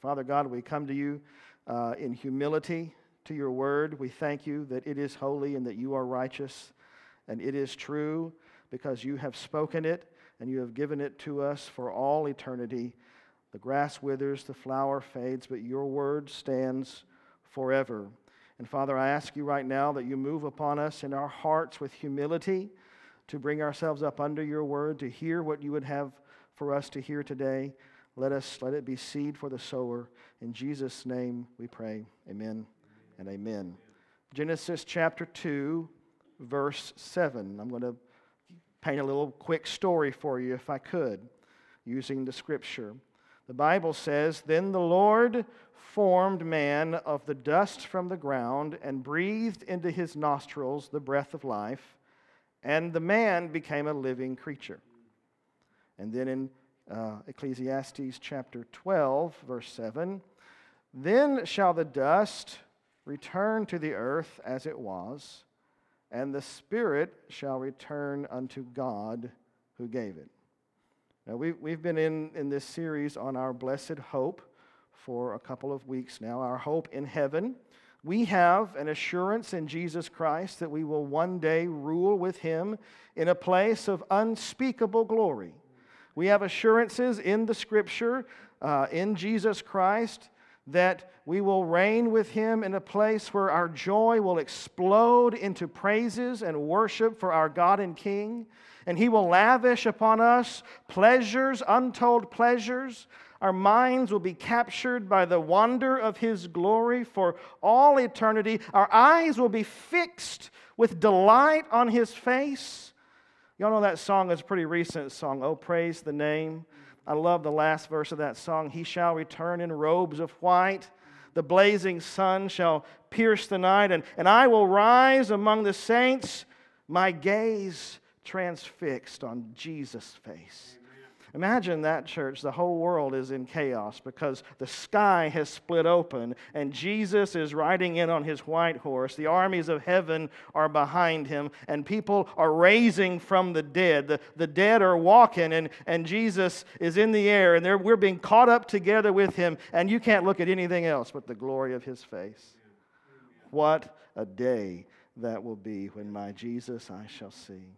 Father God, we come to you uh, in humility to your word. We thank you that it is holy and that you are righteous and it is true because you have spoken it and you have given it to us for all eternity. The grass withers, the flower fades, but your word stands forever. And Father, I ask you right now that you move upon us in our hearts with humility to bring ourselves up under your word, to hear what you would have for us to hear today. Let us let it be seed for the sower. In Jesus' name we pray. Amen and amen. Genesis chapter 2, verse 7. I'm going to paint a little quick story for you if I could, using the scripture. The Bible says, Then the Lord formed man of the dust from the ground and breathed into his nostrils the breath of life, and the man became a living creature. And then in uh, Ecclesiastes chapter 12, verse 7, Then shall the dust return to the earth as it was, and the spirit shall return unto God who gave it. Now, we, we've been in, in this series on our blessed hope for a couple of weeks now, our hope in heaven. We have an assurance in Jesus Christ that we will one day rule with him in a place of unspeakable glory. We have assurances in the scripture, uh, in Jesus Christ, that we will reign with him in a place where our joy will explode into praises and worship for our God and King. And he will lavish upon us pleasures, untold pleasures. Our minds will be captured by the wonder of his glory for all eternity. Our eyes will be fixed with delight on his face. Y'all know that song is a pretty recent song, Oh, Praise the Name. I love the last verse of that song. He shall return in robes of white. The blazing sun shall pierce the night, and, and I will rise among the saints, my gaze transfixed on Jesus' face. Imagine that, church. The whole world is in chaos because the sky has split open and Jesus is riding in on his white horse. The armies of heaven are behind him and people are raising from the dead. The, the dead are walking and, and Jesus is in the air and we're being caught up together with him and you can't look at anything else but the glory of his face. What a day that will be when my Jesus I shall see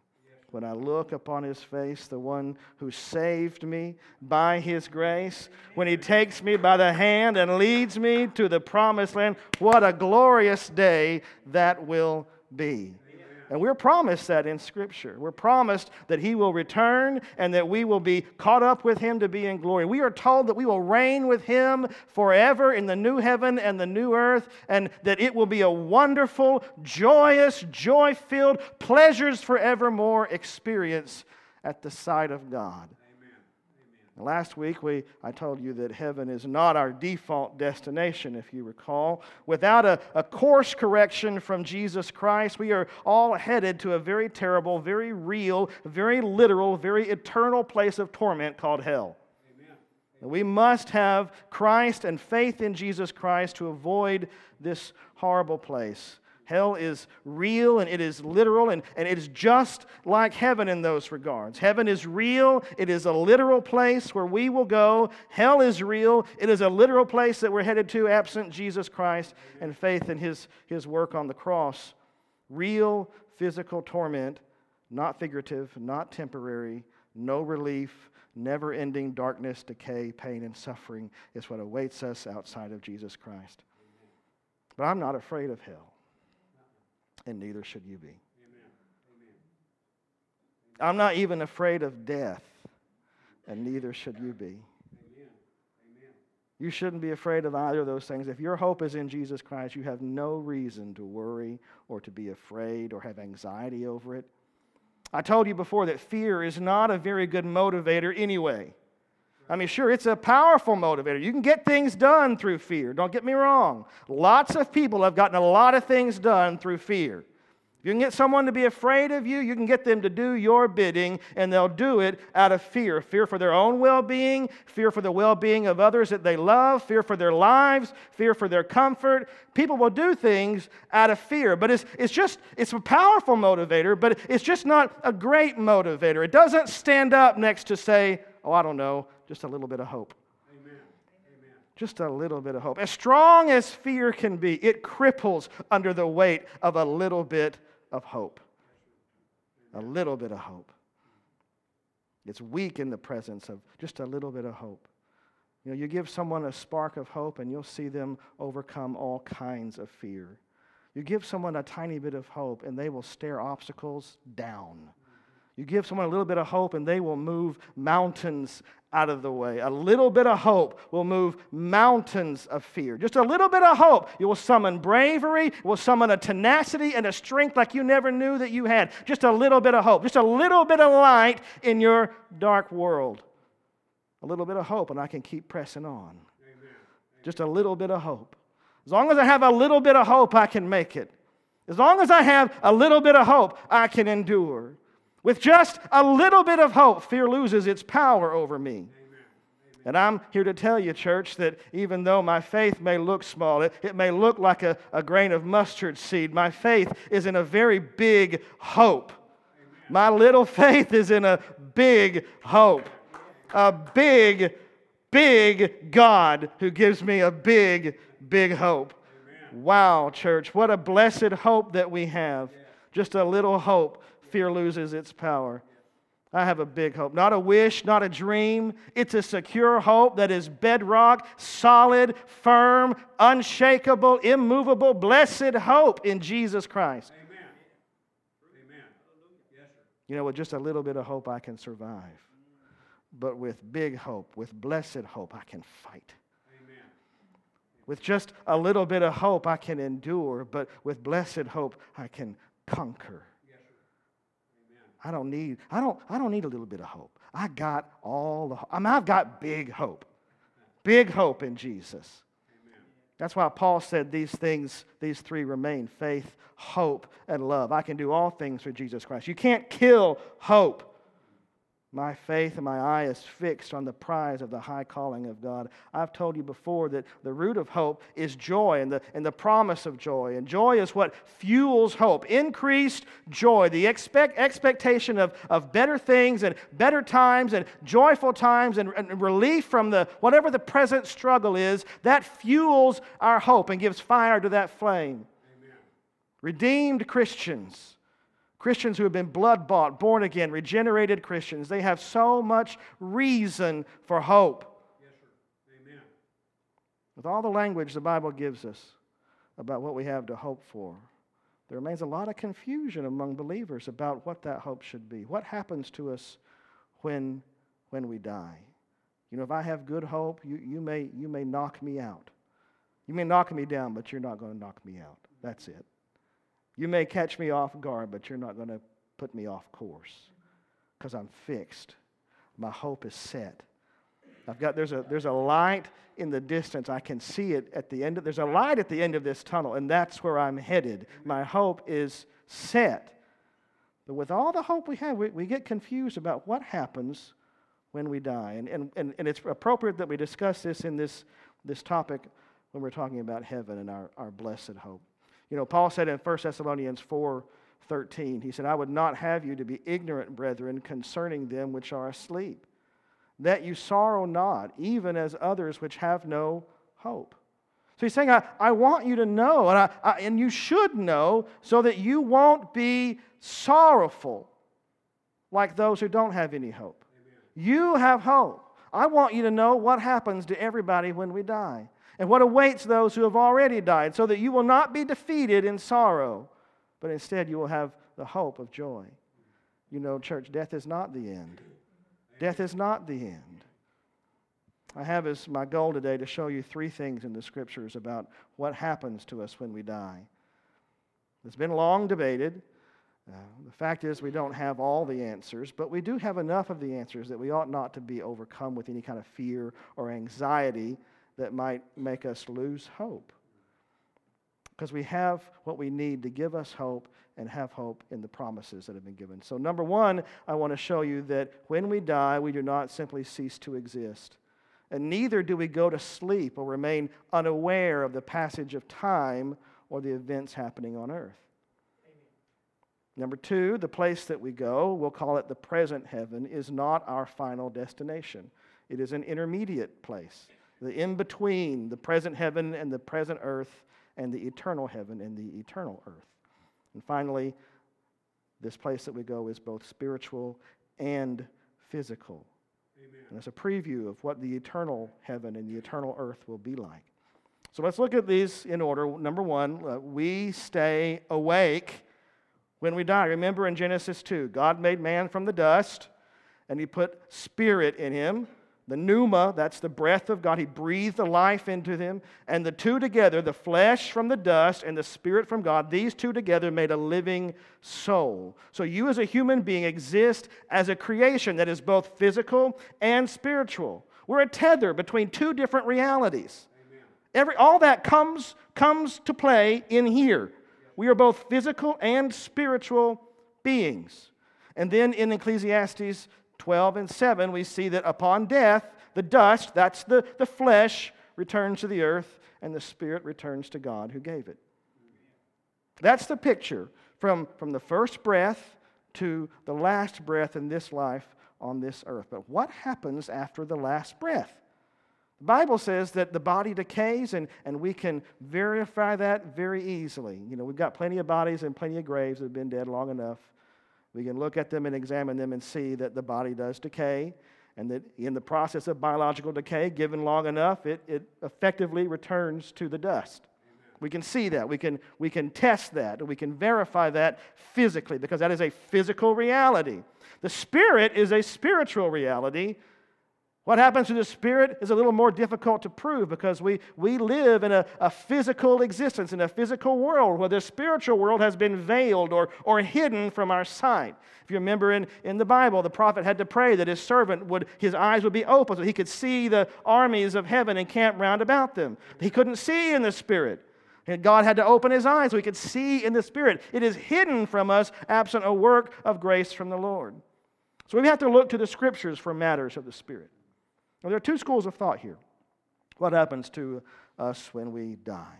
when I look upon his face, the one who saved me by his grace, when he takes me by the hand and leads me to the promised land, what a glorious day that will be. And we're promised that in Scripture. We're promised that He will return and that we will be caught up with Him to be in glory. We are told that we will reign with Him forever in the new heaven and the new earth, and that it will be a wonderful, joyous, joy filled, pleasures forevermore experience at the sight of God. Last week, we, I told you that heaven is not our default destination, if you recall. Without a, a course correction from Jesus Christ, we are all headed to a very terrible, very real, very literal, very eternal place of torment called hell. Amen. We must have Christ and faith in Jesus Christ to avoid this horrible place. Hell is real and it is literal, and, and it is just like heaven in those regards. Heaven is real, it is a literal place where we will go. Hell is real, it is a literal place that we're headed to absent Jesus Christ and faith in his, his work on the cross. Real physical torment, not figurative, not temporary, no relief, never ending darkness, decay, pain, and suffering is what awaits us outside of Jesus Christ. But I'm not afraid of hell and neither should you be. Amen. I'm not even afraid of death, and neither should you be. You shouldn't be afraid of either of those things. If your hope is in Jesus Christ, you have no reason to worry or to be afraid or have anxiety over it. I told you before that fear is not a very good motivator anyway. I mean, sure, it's a powerful motivator. You can get things done through fear. Don't get me wrong. Lots of people have gotten a lot of things done through fear. You can get someone to be afraid of you, you can get them to do your bidding, and they'll do it out of fear fear for their own well being, fear for the well being of others that they love, fear for their lives, fear for their comfort. People will do things out of fear, but it's, it's just, it's a powerful motivator, but it's just not a great motivator. It doesn't stand up next to say, oh, I don't know, just a little bit of hope. Amen. Just a little bit of hope. As strong as fear can be, it cripples under the weight of a little bit of hope. A little bit of hope. It's weak in the presence of just a little bit of hope. You know, you give someone a spark of hope and you'll see them overcome all kinds of fear. You give someone a tiny bit of hope and they will stare obstacles down. You give someone a little bit of hope and they will move mountains out of the way. A little bit of hope will move mountains of fear. Just a little bit of hope. You will summon bravery, it will summon a tenacity and a strength like you never knew that you had. Just a little bit of hope. Just a little bit of light in your dark world. A little bit of hope, and I can keep pressing on. Amen. Just a little bit of hope. As long as I have a little bit of hope, I can make it. As long as I have a little bit of hope, I can endure. With just a little bit of hope, fear loses its power over me. And I'm here to tell you, church, that even though my faith may look small, it, it may look like a, a grain of mustard seed, my faith is in a very big hope. My little faith is in a big hope. A big, big God who gives me a big, big hope. Wow, church, what a blessed hope that we have. Just a little hope fear loses its power. I have a big hope. Not a wish, not a dream. It's a secure hope that is bedrock, solid, firm, unshakable, immovable, blessed hope in Jesus Christ. Amen. Amen. Yes, you know, with just a little bit of hope, I can survive. But with big hope, with blessed hope, I can fight. Amen. With just a little bit of hope, I can endure. But with blessed hope, I can conquer. I don't need, I don't, I don't need a little bit of hope. I got all the, I mean, I've got big hope. Big hope in Jesus. That's why Paul said these things, these three remain faith, hope, and love. I can do all things through Jesus Christ. You can't kill hope. My faith and my eye is fixed on the prize of the high calling of God. I've told you before that the root of hope is joy and the, and the promise of joy. And joy is what fuels hope. Increased joy, the expect, expectation of, of better things and better times and joyful times and, and relief from the whatever the present struggle is, that fuels our hope and gives fire to that flame. Amen. Redeemed Christians Christians who have been blood bought, born again, regenerated Christians, they have so much reason for hope. Yes, Amen. With all the language the Bible gives us about what we have to hope for, there remains a lot of confusion among believers about what that hope should be. What happens to us when, when we die? You know, if I have good hope, you, you, may, you may knock me out. You may knock me down, but you're not going to knock me out. That's it. You may catch me off guard, but you're not going to put me off course because I'm fixed. My hope is set. I've got there's a there's a light in the distance. I can see it at the end. Of, there's a light at the end of this tunnel, and that's where I'm headed. My hope is set. But with all the hope we have, we, we get confused about what happens when we die. And, and, and, and it's appropriate that we discuss this in this, this topic when we're talking about heaven and our, our blessed hope. You know, Paul said in 1 Thessalonians 4 13, he said, I would not have you to be ignorant, brethren, concerning them which are asleep, that you sorrow not, even as others which have no hope. So he's saying, I, I want you to know, and, I, I, and you should know, so that you won't be sorrowful like those who don't have any hope. Amen. You have hope. I want you to know what happens to everybody when we die and what awaits those who have already died, so that you will not be defeated in sorrow, but instead you will have the hope of joy. You know, church, death is not the end. Death is not the end. I have as my goal today to show you three things in the scriptures about what happens to us when we die. It's been long debated. Uh, the fact is, we don't have all the answers, but we do have enough of the answers that we ought not to be overcome with any kind of fear or anxiety that might make us lose hope. Because we have what we need to give us hope and have hope in the promises that have been given. So, number one, I want to show you that when we die, we do not simply cease to exist. And neither do we go to sleep or remain unaware of the passage of time or the events happening on earth. Number two, the place that we go, we'll call it the present heaven, is not our final destination. It is an intermediate place. The in between the present heaven and the present earth, and the eternal heaven and the eternal earth. And finally, this place that we go is both spiritual and physical. Amen. And it's a preview of what the eternal heaven and the eternal earth will be like. So let's look at these in order. Number one, uh, we stay awake when we die. Remember in Genesis 2, God made man from the dust, and he put spirit in him. The pneuma, that's the breath of God. He breathed the life into them. And the two together, the flesh from the dust and the spirit from God, these two together made a living soul. So you as a human being exist as a creation that is both physical and spiritual. We're a tether between two different realities. Every, all that comes, comes to play in here. We are both physical and spiritual beings. And then in Ecclesiastes 12 and 7, we see that upon death, the dust, that's the, the flesh, returns to the earth, and the spirit returns to God who gave it. That's the picture from, from the first breath to the last breath in this life on this earth. But what happens after the last breath? The Bible says that the body decays, and, and we can verify that very easily. You know, we've got plenty of bodies and plenty of graves that have been dead long enough. We can look at them and examine them and see that the body does decay, and that in the process of biological decay, given long enough, it, it effectively returns to the dust. We can see that. We can, we can test that. We can verify that physically because that is a physical reality. The spirit is a spiritual reality what happens to the spirit is a little more difficult to prove because we, we live in a, a physical existence, in a physical world where the spiritual world has been veiled or, or hidden from our sight. If you remember in, in the Bible, the prophet had to pray that his servant would, his eyes would be open so he could see the armies of heaven encamped round about them. He couldn't see in the spirit. And God had to open his eyes so he could see in the spirit. It is hidden from us absent a work of grace from the Lord. So we have to look to the scriptures for matters of the spirit. Now, there are two schools of thought here. What happens to us when we die?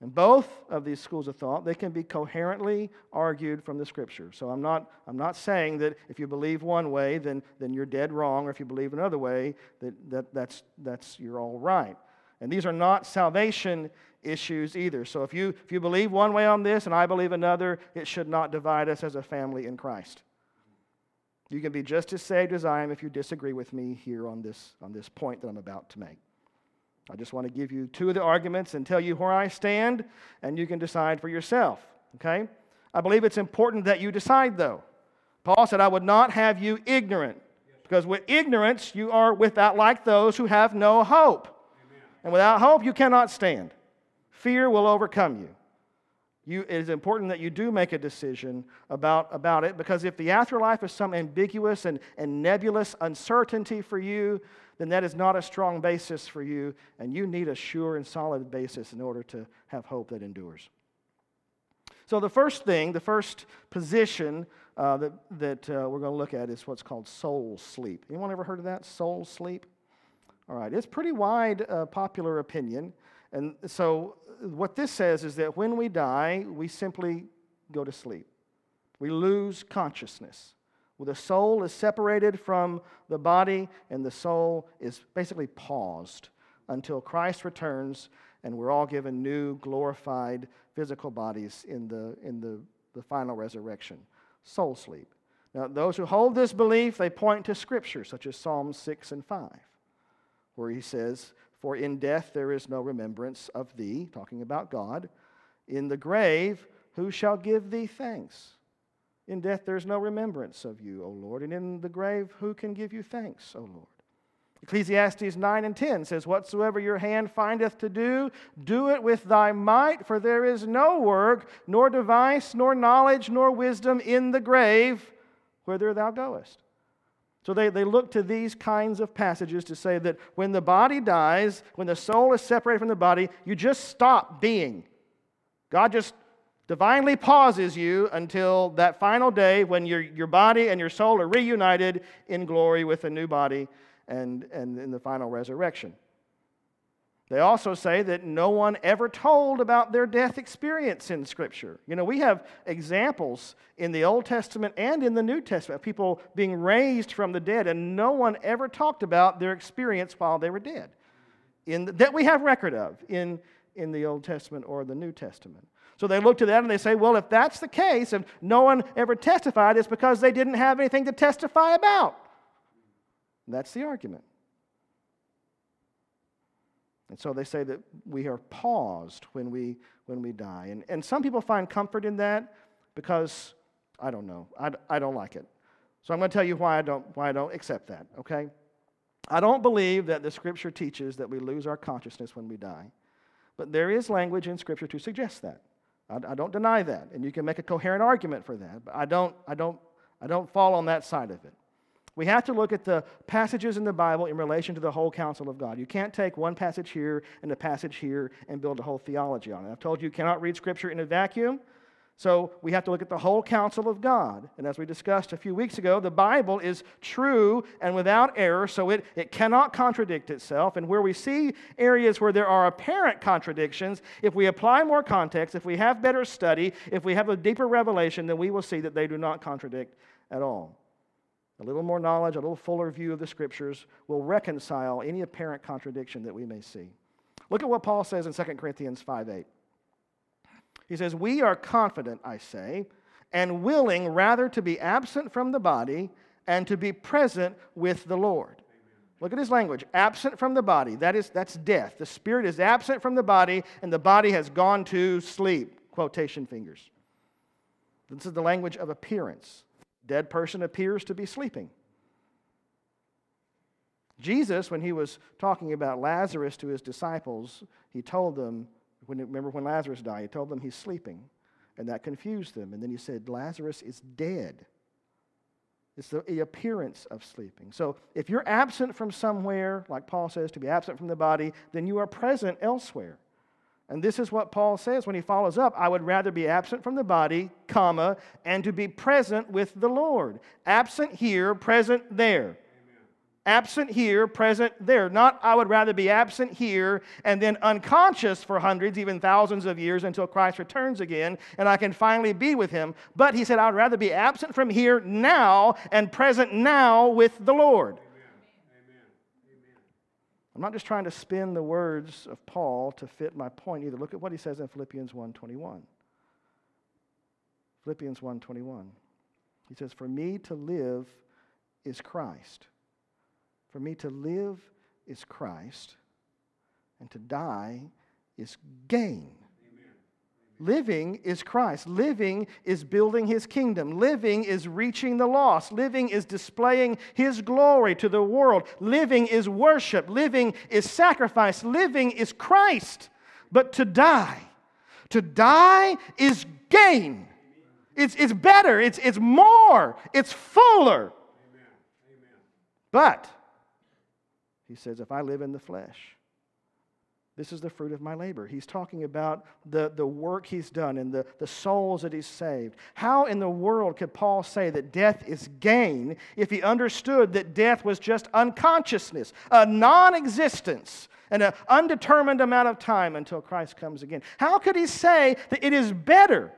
And both of these schools of thought, they can be coherently argued from the scripture. So I'm not, I'm not saying that if you believe one way, then, then you're dead wrong, or if you believe another way, that, that that's, that's you're all right. And these are not salvation issues either. So if you, if you believe one way on this and I believe another, it should not divide us as a family in Christ. You can be just as saved as I am if you disagree with me here on this, on this point that I'm about to make. I just want to give you two of the arguments and tell you where I stand, and you can decide for yourself. Okay? I believe it's important that you decide, though. Paul said, I would not have you ignorant, because with ignorance you are without like those who have no hope. Amen. And without hope you cannot stand. Fear will overcome you you, it is important that you do make a decision about, about it because if the afterlife is some ambiguous and, and nebulous uncertainty for you, then that is not a strong basis for you, and you need a sure and solid basis in order to have hope that endures. So, the first thing, the first position uh, that, that uh, we're going to look at is what's called soul sleep. Anyone ever heard of that? Soul sleep? All right, it's pretty wide uh, popular opinion. And so what this says is that when we die, we simply go to sleep. We lose consciousness. Well, the soul is separated from the body, and the soul is basically paused until Christ returns and we're all given new, glorified physical bodies in the, in the, the final resurrection. Soul sleep. Now, those who hold this belief, they point to scripture such as Psalms 6 and 5, where he says, for in death there is no remembrance of thee, talking about God. In the grave, who shall give thee thanks? In death there is no remembrance of you, O Lord. And in the grave, who can give you thanks, O Lord? Ecclesiastes 9 and 10 says, Whatsoever your hand findeth to do, do it with thy might, for there is no work, nor device, nor knowledge, nor wisdom in the grave whither thou goest. So they, they look to these kinds of passages to say that when the body dies, when the soul is separated from the body, you just stop being. God just divinely pauses you until that final day when your, your body and your soul are reunited in glory with a new body and, and in the final resurrection. They also say that no one ever told about their death experience in Scripture. You know, we have examples in the Old Testament and in the New Testament of people being raised from the dead, and no one ever talked about their experience while they were dead in the, that we have record of in, in the Old Testament or the New Testament. So they look to that and they say, well, if that's the case, if no one ever testified, it's because they didn't have anything to testify about. And that's the argument. And so they say that we are paused when we, when we die. And, and some people find comfort in that because, I don't know, I, I don't like it. So I'm going to tell you why I don't, why I don't accept that, okay? I don't believe that the scripture teaches that we lose our consciousness when we die. But there is language in scripture to suggest that. I, I don't deny that. And you can make a coherent argument for that. But I don't, I, don't, I don't fall on that side of it. We have to look at the passages in the Bible in relation to the whole counsel of God. You can't take one passage here and a passage here and build a whole theology on it. I've told you you cannot read Scripture in a vacuum. So we have to look at the whole counsel of God. And as we discussed a few weeks ago, the Bible is true and without error, so it, it cannot contradict itself. And where we see areas where there are apparent contradictions, if we apply more context, if we have better study, if we have a deeper revelation, then we will see that they do not contradict at all. A little more knowledge, a little fuller view of the scriptures will reconcile any apparent contradiction that we may see. Look at what Paul says in 2 Corinthians 5 8. He says, We are confident, I say, and willing rather to be absent from the body and to be present with the Lord. Look at his language. Absent from the body. That is, that's death. The spirit is absent from the body, and the body has gone to sleep. Quotation fingers. This is the language of appearance. Dead person appears to be sleeping. Jesus, when he was talking about Lazarus to his disciples, he told them, when, remember when Lazarus died, he told them he's sleeping. And that confused them. And then he said, Lazarus is dead. It's the appearance of sleeping. So if you're absent from somewhere, like Paul says, to be absent from the body, then you are present elsewhere. And this is what Paul says when he follows up I would rather be absent from the body, comma, and to be present with the Lord. Absent here, present there. Absent here, present there. Not, I would rather be absent here and then unconscious for hundreds, even thousands of years until Christ returns again and I can finally be with him. But he said, I would rather be absent from here now and present now with the Lord. I'm not just trying to spin the words of Paul to fit my point either. Look at what he says in Philippians 1:21. Philippians 1:21. He says, "For me to live is Christ." For me to live is Christ, and to die is gain. Living is Christ. Living is building his kingdom. Living is reaching the lost. Living is displaying his glory to the world. Living is worship. Living is sacrifice. Living is Christ. But to die, to die is gain. It's, it's better, it's, it's more, it's fuller. But he says, If I live in the flesh, this is the fruit of my labor. He's talking about the, the work he's done and the, the souls that he's saved. How in the world could Paul say that death is gain if he understood that death was just unconsciousness, a non existence, and an undetermined amount of time until Christ comes again? How could he say that it is better?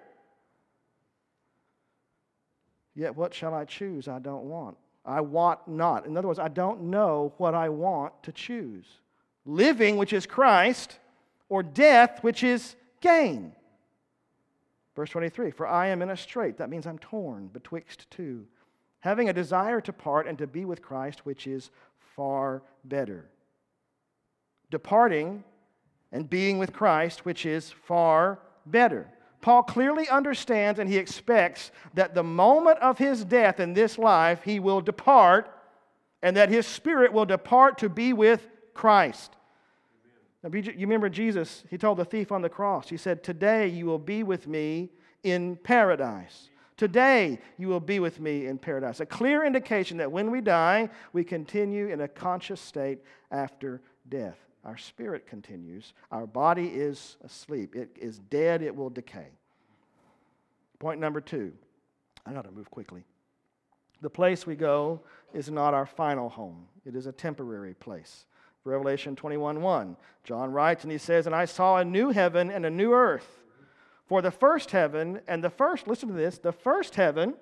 Yet what shall I choose? I don't want. I want not. In other words, I don't know what I want to choose living, which is Christ, or death, which is gain. Verse 23 For I am in a strait. That means I'm torn betwixt two, having a desire to part and to be with Christ, which is far better. Departing and being with Christ, which is far better. Paul clearly understands and he expects that the moment of his death in this life, he will depart and that his spirit will depart to be with Christ. Now, you remember Jesus, he told the thief on the cross, he said, Today you will be with me in paradise. Today you will be with me in paradise. A clear indication that when we die, we continue in a conscious state after death. Our spirit continues. Our body is asleep. It is dead. It will decay. Point number two. I got to move quickly. The place we go is not our final home, it is a temporary place. Revelation 21 1. John writes and he says, And I saw a new heaven and a new earth. For the first heaven and the first, listen to this, the first heaven,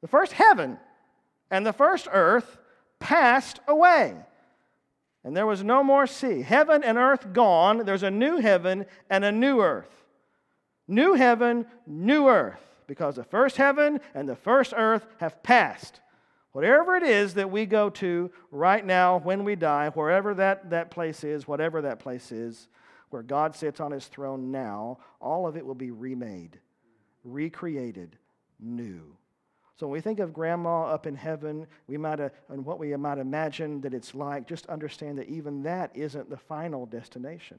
the first heaven and the first earth passed away. And there was no more sea. Heaven and earth gone. There's a new heaven and a new earth. New heaven, new earth. Because the first heaven and the first earth have passed. Whatever it is that we go to right now when we die, wherever that, that place is, whatever that place is, where God sits on his throne now, all of it will be remade, recreated, new. So when we think of grandma up in heaven, we might uh, and what we might imagine that it's like, just understand that even that isn't the final destination.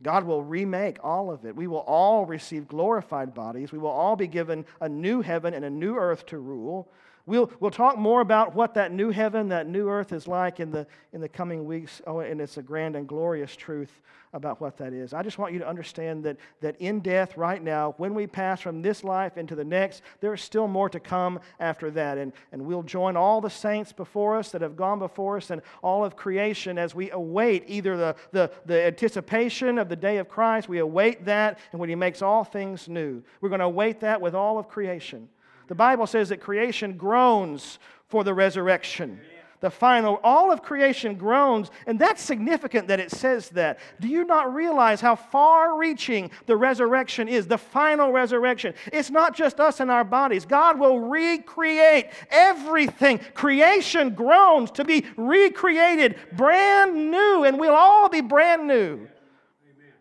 God will remake all of it. We will all receive glorified bodies. We will all be given a new heaven and a new earth to rule. We'll, we'll talk more about what that new heaven, that new earth is like in the, in the coming weeks. Oh, and it's a grand and glorious truth about what that is. I just want you to understand that, that in death right now, when we pass from this life into the next, there is still more to come after that. And, and we'll join all the saints before us that have gone before us and all of creation as we await either the, the, the anticipation of the day of Christ, we await that, and when He makes all things new. We're going to await that with all of creation. The Bible says that creation groans for the resurrection. The final, all of creation groans, and that's significant that it says that. Do you not realize how far reaching the resurrection is, the final resurrection? It's not just us and our bodies. God will recreate everything. Creation groans to be recreated, brand new, and we'll all be brand new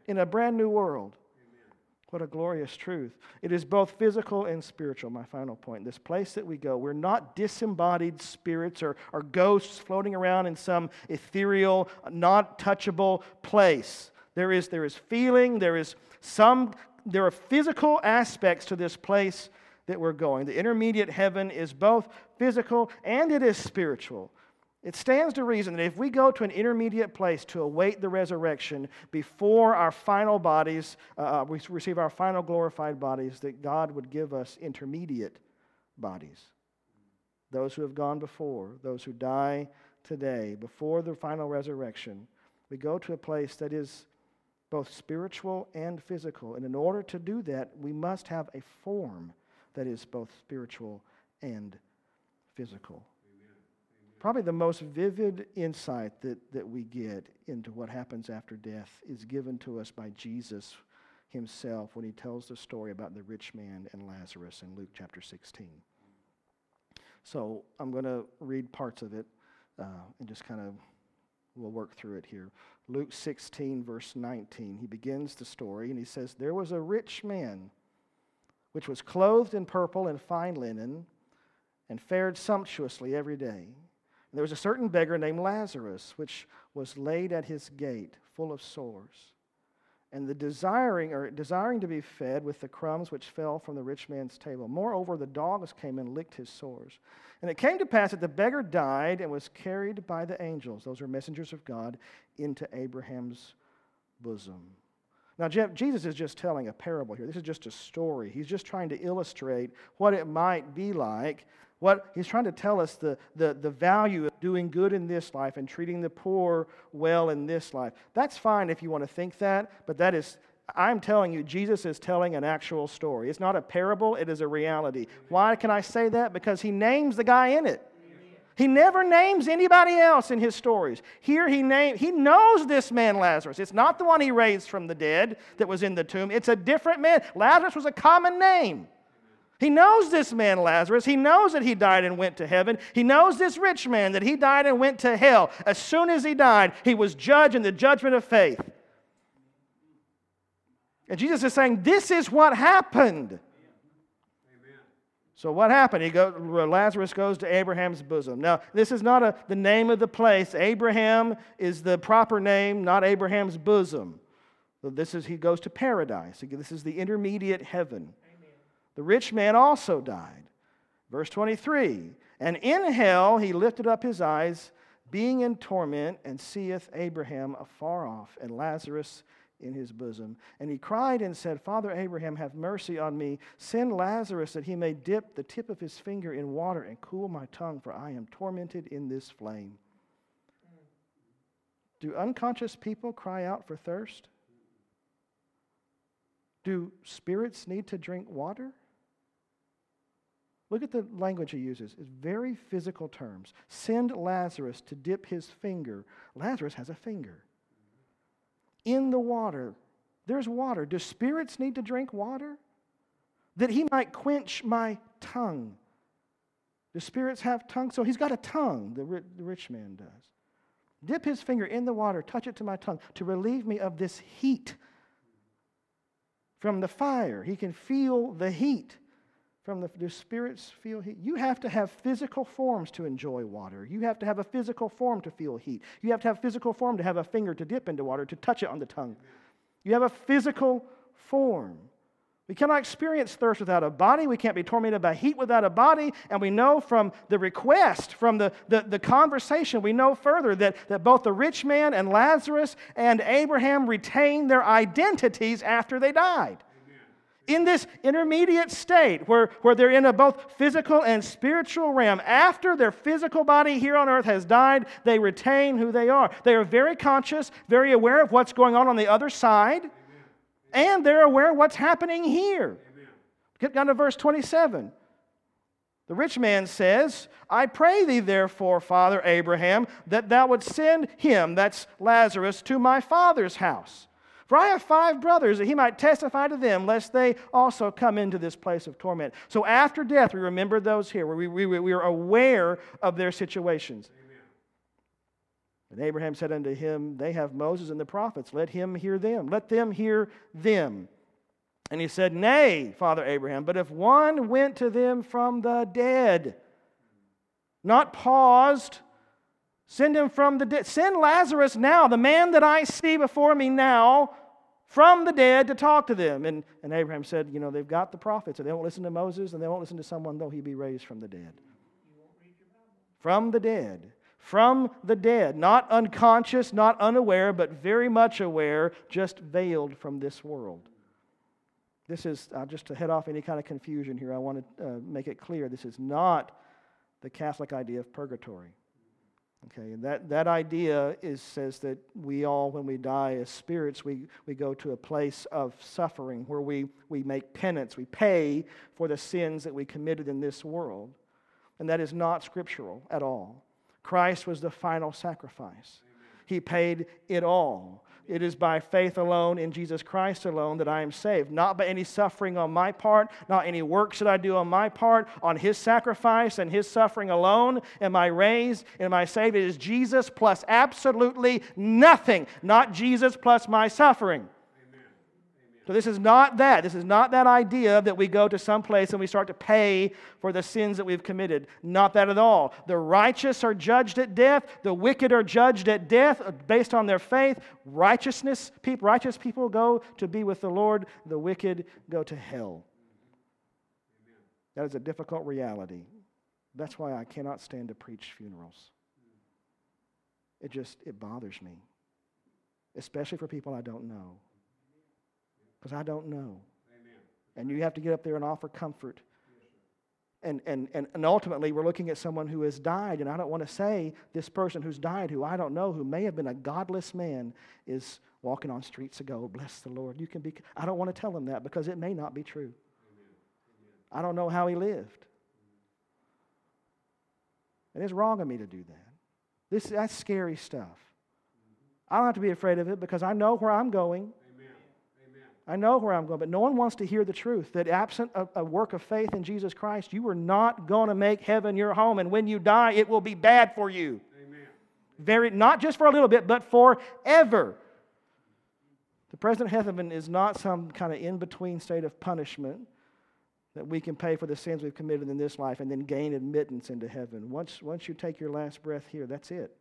in a brand new world. What a glorious truth. It is both physical and spiritual, my final point. This place that we go, we're not disembodied spirits or, or ghosts floating around in some ethereal, not touchable place. There is, there is feeling, there is some, there are physical aspects to this place that we're going. The intermediate heaven is both physical and it is spiritual. It stands to reason that if we go to an intermediate place to await the resurrection before our final bodies, uh, uh, we receive our final glorified bodies, that God would give us intermediate bodies. Those who have gone before, those who die today, before the final resurrection, we go to a place that is both spiritual and physical. And in order to do that, we must have a form that is both spiritual and physical probably the most vivid insight that, that we get into what happens after death is given to us by Jesus himself when he tells the story about the rich man and Lazarus in Luke chapter 16. So I'm going to read parts of it uh, and just kind of we'll work through it here. Luke 16, verse 19. He begins the story and he says, There was a rich man which was clothed in purple and fine linen and fared sumptuously every day. And there was a certain beggar named Lazarus, which was laid at his gate, full of sores, and the desiring or desiring to be fed with the crumbs which fell from the rich man's table. Moreover, the dogs came and licked his sores. And it came to pass that the beggar died and was carried by the angels, those are messengers of God, into Abraham's bosom. Now, Jesus is just telling a parable here. This is just a story. He's just trying to illustrate what it might be like what he's trying to tell us the, the, the value of doing good in this life and treating the poor well in this life. That's fine if you want to think that, but that is, I'm telling you, Jesus is telling an actual story. It's not a parable, it is a reality. Why can I say that? Because he names the guy in it. He never names anybody else in his stories. Here he name, he knows this man Lazarus. It's not the one he raised from the dead that was in the tomb. It's a different man. Lazarus was a common name. He knows this man, Lazarus. He knows that he died and went to heaven. He knows this rich man that he died and went to hell. As soon as he died, he was judged in the judgment of faith. And Jesus is saying, This is what happened. So what happened? He go, Lazarus goes to Abraham's bosom. Now, this is not a, the name of the place. Abraham is the proper name, not Abraham's bosom. This is he goes to paradise. This is the intermediate heaven. The rich man also died. Verse 23 And in hell he lifted up his eyes, being in torment, and seeth Abraham afar off, and Lazarus in his bosom. And he cried and said, Father Abraham, have mercy on me. Send Lazarus that he may dip the tip of his finger in water and cool my tongue, for I am tormented in this flame. Do unconscious people cry out for thirst? Do spirits need to drink water? Look at the language he uses. It's very physical terms. Send Lazarus to dip his finger. Lazarus has a finger. In the water. There's water. Do spirits need to drink water? That he might quench my tongue. Do spirits have tongue? So he's got a tongue, the rich man does. Dip his finger in the water, touch it to my tongue, to relieve me of this heat from the fire. He can feel the heat from the do spirits feel heat? You have to have physical forms to enjoy water. You have to have a physical form to feel heat. You have to have physical form to have a finger to dip into water, to touch it on the tongue. You have a physical form. We cannot experience thirst without a body. We can't be tormented by heat without a body. And we know from the request, from the, the, the, conversation, we know further that, that both the rich man and Lazarus and Abraham retained their identities after they died in this intermediate state where, where they're in a both physical and spiritual realm, after their physical body here on earth has died, they retain who they are. They are very conscious, very aware of what's going on on the other side, Amen. and they're aware of what's happening here. Amen. Get down to verse 27. The rich man says, I pray thee, therefore, Father Abraham, that thou would send him, that's Lazarus, to my father's house for I have five brothers, that he might testify to them, lest they also come into this place of torment. So after death, we remember those here, where we, we, we are aware of their situations. Amen. And Abraham said unto him, They have Moses and the prophets. Let him hear them. Let them hear them. And he said, Nay, Father Abraham, but if one went to them from the dead, not paused, send him from the dead. Send Lazarus now, the man that I see before me now, from the dead to talk to them. And, and Abraham said, You know, they've got the prophets, and they won't listen to Moses, and they won't listen to someone, though he be raised from the dead. From the dead. From the dead. Not unconscious, not unaware, but very much aware, just veiled from this world. This is, uh, just to head off any kind of confusion here, I want to uh, make it clear this is not the Catholic idea of purgatory. Okay, and that, that idea is, says that we all, when we die as spirits, we, we go to a place of suffering where we, we make penance, we pay for the sins that we committed in this world. And that is not scriptural at all. Christ was the final sacrifice, Amen. He paid it all. It is by faith alone in Jesus Christ alone that I am saved. Not by any suffering on my part, not any works that I do on my part. On His sacrifice and His suffering alone am I raised am I saved. It is Jesus plus absolutely nothing, not Jesus plus my suffering. So, this is not that. This is not that idea that we go to some place and we start to pay for the sins that we've committed. Not that at all. The righteous are judged at death, the wicked are judged at death based on their faith. Righteousness, people, righteous people go to be with the Lord, the wicked go to hell. That is a difficult reality. That's why I cannot stand to preach funerals. It just it bothers me. Especially for people I don't know because I don't know. Amen. And you have to get up there and offer comfort. And, and, and, and ultimately, we're looking at someone who has died. And I don't want to say this person who's died, who I don't know, who may have been a godless man, is walking on streets gold. Bless the Lord. You can be, I don't want to tell him that because it may not be true. Amen. I don't know how he lived. And it's wrong of me to do that. This, that's scary stuff. I don't have to be afraid of it because I know where I'm going. I know where I'm going, but no one wants to hear the truth that absent a, a work of faith in Jesus Christ, you are not going to make heaven your home. And when you die, it will be bad for you. Amen. Very, not just for a little bit, but forever. The present heaven is not some kind of in between state of punishment that we can pay for the sins we've committed in this life and then gain admittance into heaven. Once, once you take your last breath here, that's it.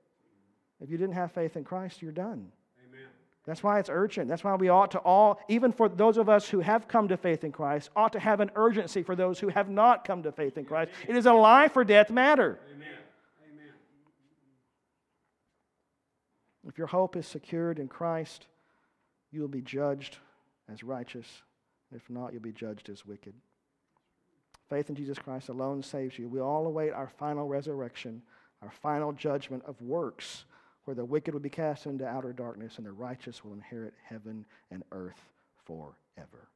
If you didn't have faith in Christ, you're done. That's why it's urgent. That's why we ought to all, even for those of us who have come to faith in Christ, ought to have an urgency for those who have not come to faith in Christ. It is a life or death matter. Amen. Amen. If your hope is secured in Christ, you will be judged as righteous. If not, you'll be judged as wicked. Faith in Jesus Christ alone saves you. We all await our final resurrection, our final judgment of works where the wicked will be cast into outer darkness and the righteous will inherit heaven and earth forever.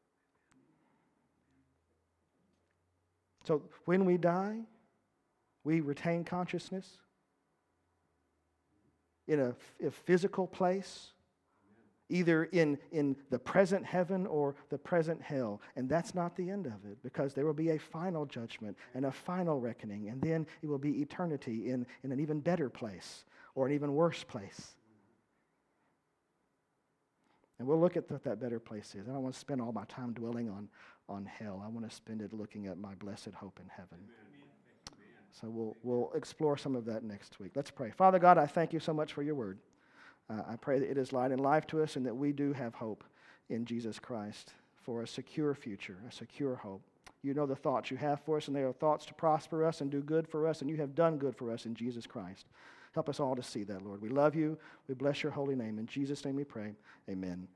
So when we die, we retain consciousness in a, a physical place, either in, in the present heaven or the present hell. And that's not the end of it, because there will be a final judgment and a final reckoning, and then it will be eternity in, in an even better place or an even worse place. And we'll look at what that better place is. I don't want to spend all my time dwelling on, on hell. I want to spend it looking at my blessed hope in heaven. So we'll, we'll explore some of that next week. Let's pray. Father God, I thank you so much for your word. Uh, I pray that it is light and life to us and that we do have hope in Jesus Christ for a secure future, a secure hope. You know the thoughts you have for us, and they are thoughts to prosper us and do good for us, and you have done good for us in Jesus Christ. Help us all to see that, Lord. We love you. We bless your holy name. In Jesus' name we pray. Amen.